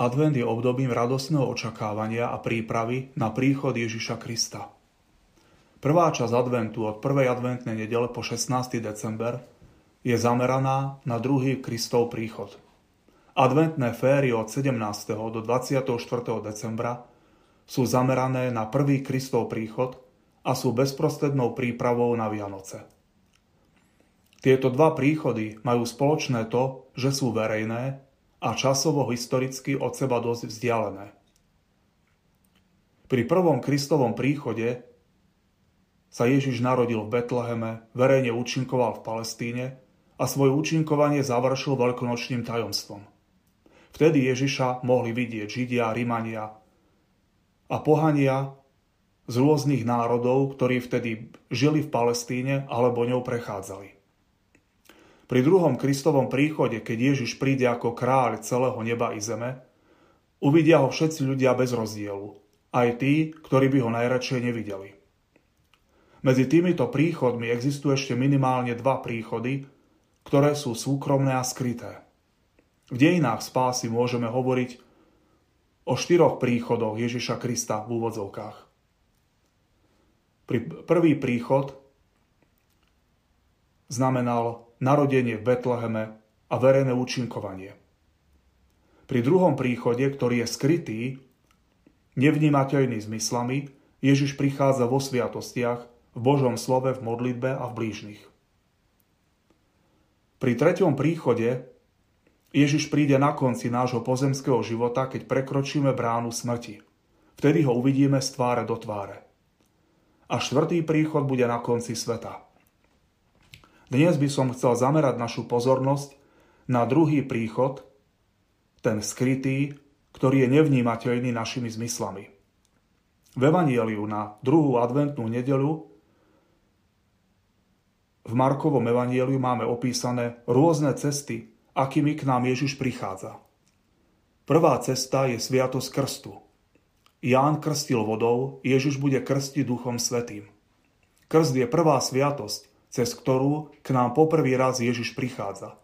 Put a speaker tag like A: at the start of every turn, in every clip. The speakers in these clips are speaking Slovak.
A: Advent je obdobím radosného očakávania a prípravy na príchod Ježiša Krista. Prvá časť adventu od 1. adventnej nedele po 16. december je zameraná na druhý Kristov príchod. Adventné féry od 17. do 24. decembra sú zamerané na prvý Kristov príchod a sú bezprostrednou prípravou na Vianoce. Tieto dva príchody majú spoločné to, že sú verejné a časovo historicky od seba dosť vzdialené. Pri prvom Kristovom príchode sa Ježiš narodil v Betleheme, verejne účinkoval v Palestíne a svoje účinkovanie završil veľkonočným tajomstvom. Vtedy Ježiša mohli vidieť Židia, Rimania a pohania z rôznych národov, ktorí vtedy žili v Palestíne alebo ňou prechádzali. Pri druhom Kristovom príchode, keď Ježiš príde ako kráľ celého neba i zeme, uvidia ho všetci ľudia bez rozdielu, aj tí, ktorí by ho najradšej nevideli. Medzi týmito príchodmi existujú ešte minimálne dva príchody, ktoré sú súkromné a skryté. V dejinách spásy môžeme hovoriť o štyroch príchodoch Ježiša Krista v úvodzovkách. Prvý príchod znamenal narodenie v Betleheme a verejné účinkovanie. Pri druhom príchode, ktorý je skrytý, nevnímateľný zmyslami, Ježiš prichádza vo sviatostiach, v Božom slove, v modlitbe a v blížnych. Pri treťom príchode Ježiš príde na konci nášho pozemského života, keď prekročíme bránu smrti. Vtedy ho uvidíme z tváre do tváre. A štvrtý príchod bude na konci sveta. Dnes by som chcel zamerať našu pozornosť na druhý príchod, ten skrytý, ktorý je nevnímateľný našimi zmyslami. V Evangeliu na druhú adventnú nedelu v Markovom Evangeliu máme opísané rôzne cesty, akými k nám Ježiš prichádza. Prvá cesta je Sviatosť krstu. Ján krstil vodou, Ježiš bude krstiť Duchom Svetým. Krst je prvá sviatosť, cez ktorú k nám poprvý raz Ježiš prichádza.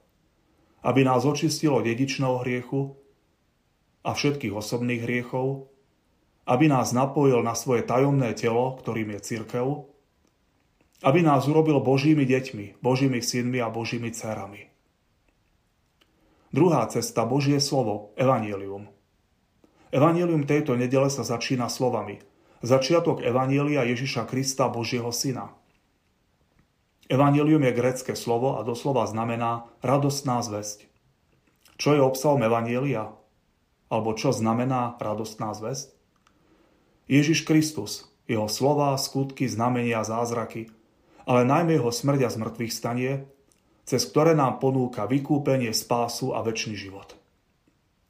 A: Aby nás očistilo dedičného hriechu a všetkých osobných hriechov, aby nás napojil na svoje tajomné telo, ktorým je cirkev, aby nás urobil Božími deťmi, Božími synmi a Božími dcerami. Druhá cesta, Božie slovo, Evangelium. Evangelium tejto nedele sa začína slovami Začiatok Evanielia Ježiša Krista, Božieho Syna – Evangelium je grecké slovo a doslova znamená radostná zväzť. Čo je obsahom Evangelia? Alebo čo znamená radostná zväzť? Ježiš Kristus, jeho slova, skutky, znamenia, zázraky, ale najmä jeho smrť a zmrtvých stanie, cez ktoré nám ponúka vykúpenie, spásu a väčší život.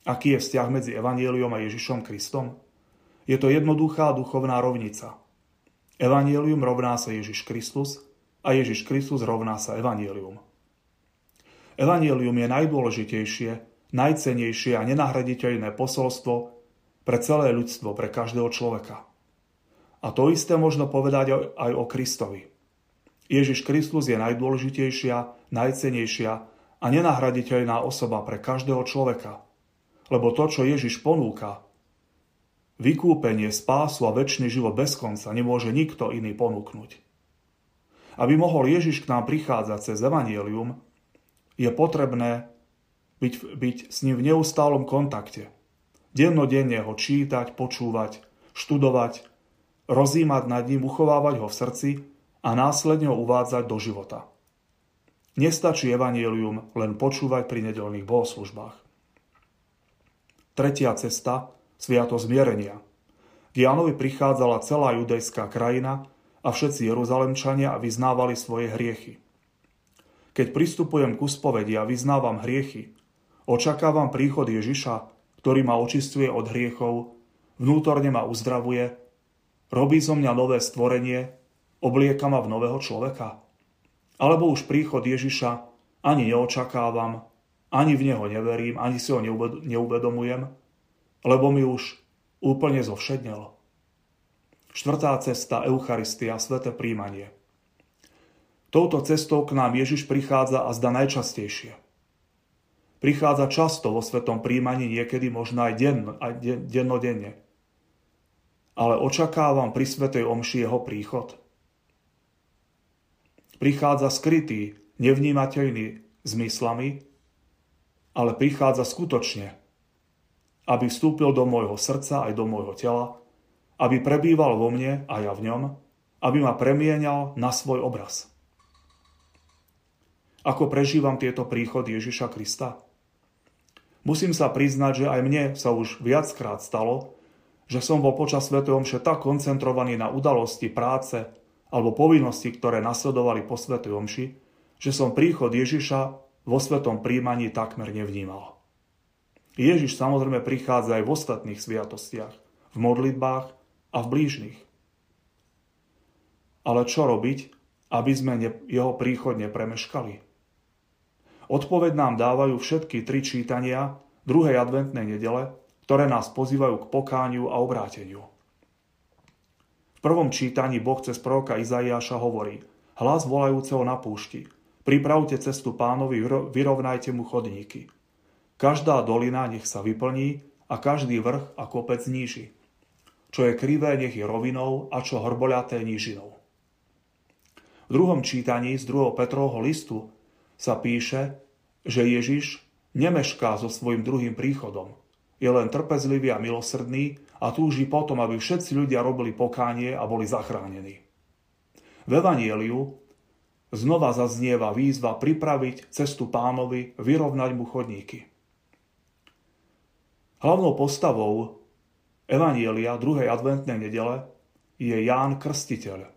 A: Aký je vzťah medzi Evangeliom a Ježišom Kristom? Je to jednoduchá duchovná rovnica. Evangelium rovná sa Ježiš Kristus a Ježiš Kristus rovná sa Evangelium. Evangelium je najdôležitejšie, najcenejšie a nenahraditeľné posolstvo pre celé ľudstvo, pre každého človeka. A to isté možno povedať aj o Kristovi. Ježiš Kristus je najdôležitejšia, najcenejšia a nenahraditeľná osoba pre každého človeka. Lebo to, čo Ježiš ponúka, vykúpenie, spásu a väčší život bez konca nemôže nikto iný ponúknuť. Aby mohol Ježiš k nám prichádzať cez Evangelium, je potrebné byť, byť s ním v neustálom kontakte. Dennodenne ho čítať, počúvať, študovať, rozímať nad ním, uchovávať ho v srdci a následne ho uvádzať do života. Nestačí Evangelium len počúvať pri nedelných bohoslužbách. Tretia cesta, sviato zmierenia. K Jánovi prichádzala celá judejská krajina a všetci Jeruzalemčania a vyznávali svoje hriechy. Keď pristupujem k uspovedi a vyznávam hriechy, očakávam príchod Ježiša, ktorý ma očistuje od hriechov, vnútorne ma uzdravuje, robí zo mňa nové stvorenie, oblieka ma v nového človeka. Alebo už príchod Ježiša ani neočakávam, ani v Neho neverím, ani si ho neuvedomujem, lebo mi už úplne zovšednelo. Štvrtá cesta Eucharistia, sveté príjmanie. Touto cestou k nám Ježiš prichádza a zda najčastejšie. Prichádza často vo svetom príjmaní, niekedy možno aj, den, aj dennodenne. Ale očakávam pri svetej omši jeho príchod. Prichádza skrytý, nevnímateľný zmyslami, ale prichádza skutočne, aby vstúpil do môjho srdca aj do môjho tela, aby prebýval vo mne a ja v ňom, aby ma premienial na svoj obraz. Ako prežívam tieto príchody Ježiša Krista? Musím sa priznať, že aj mne sa už viackrát stalo, že som bol počas Sv. Omše tak koncentrovaný na udalosti, práce alebo povinnosti, ktoré nasledovali po Sv. Omši, že som príchod Ježiša vo svetom príjmaní takmer nevnímal. Ježiš samozrejme prichádza aj v ostatných sviatostiach, v modlitbách a v blížnych. Ale čo robiť, aby sme jeho príchod nepremeškali? Odpoveď nám dávajú všetky tri čítania druhej adventnej nedele, ktoré nás pozývajú k pokániu a obráteniu. V prvom čítaní Boh cez proroka Izaiáša hovorí Hlas volajúceho na púšti. Pripravte cestu pánovi, vyrovnajte mu chodníky. Každá dolina nech sa vyplní a každý vrch a kopec zníži. Čo je krivé, nech je rovinou a čo hrboľaté nížinou. V druhom čítaní z 2. Petrovho listu sa píše, že Ježiš nemešká so svojim druhým príchodom. Je len trpezlivý a milosrdný a túži potom, aby všetci ľudia robili pokánie a boli zachránení. V Evanieliu znova zaznieva výzva pripraviť cestu pánovi, vyrovnať mu chodníky. Hlavnou postavou Evanielia druhej adventnej nedele je Ján Krstiteľ,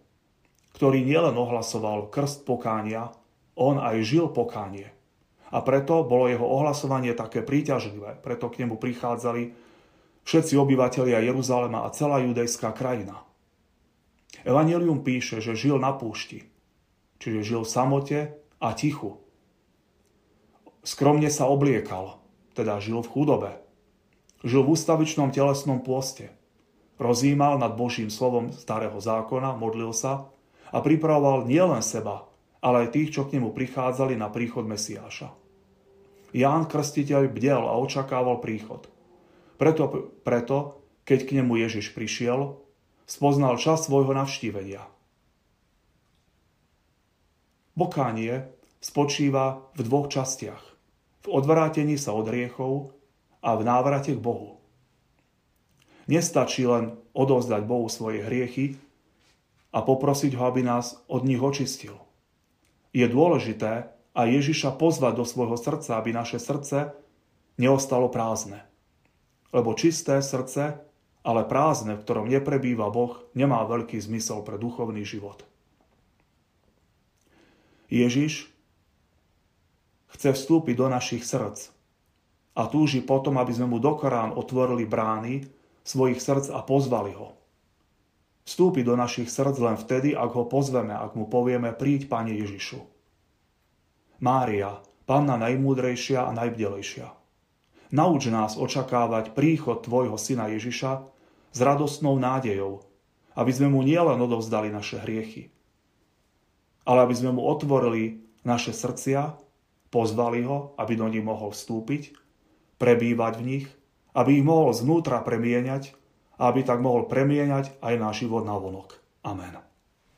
A: ktorý nielen ohlasoval krst pokánia, on aj žil pokánie. A preto bolo jeho ohlasovanie také príťažlivé, preto k nemu prichádzali všetci obyvateľia Jeruzalema a celá judejská krajina. Evangelium píše, že žil na púšti, čiže žil v samote a tichu. Skromne sa obliekal, teda žil v chudobe. Žil v ústavičnom telesnom pôste. Rozímal nad Božím slovom starého zákona, modlil sa a pripravoval nielen seba, ale aj tých, čo k nemu prichádzali na príchod Mesiáša. Ján Krstiteľ bdel a očakával príchod. Preto, preto, keď k nemu Ježiš prišiel, spoznal čas svojho navštívenia. Bokánie spočíva v dvoch častiach. V odvrátení sa od riechov a v návrate k Bohu. Nestačí len odovzdať Bohu svoje hriechy a poprosiť ho, aby nás od nich očistil – je dôležité a Ježiša pozvať do svojho srdca, aby naše srdce neostalo prázdne. Lebo čisté srdce, ale prázdne, v ktorom neprebýva Boh, nemá veľký zmysel pre duchovný život. Ježiš chce vstúpiť do našich srdc a túži potom, aby sme mu do Korán otvorili brány svojich srdc a pozvali ho. Vstúpi do našich srdc len vtedy, ak ho pozveme, ak mu povieme príď, Pane Ježišu. Mária, Panna najmúdrejšia a najbdelejšia. Nauč nás očakávať príchod Tvojho Syna Ježiša s radostnou nádejou, aby sme mu nielen odovzdali naše hriechy, ale aby sme mu otvorili naše srdcia, pozvali ho, aby do nich mohol vstúpiť, prebývať v nich, aby ich mohol znútra premieňať a aby tak mohol premieňať aj náš život na vonok. Amen.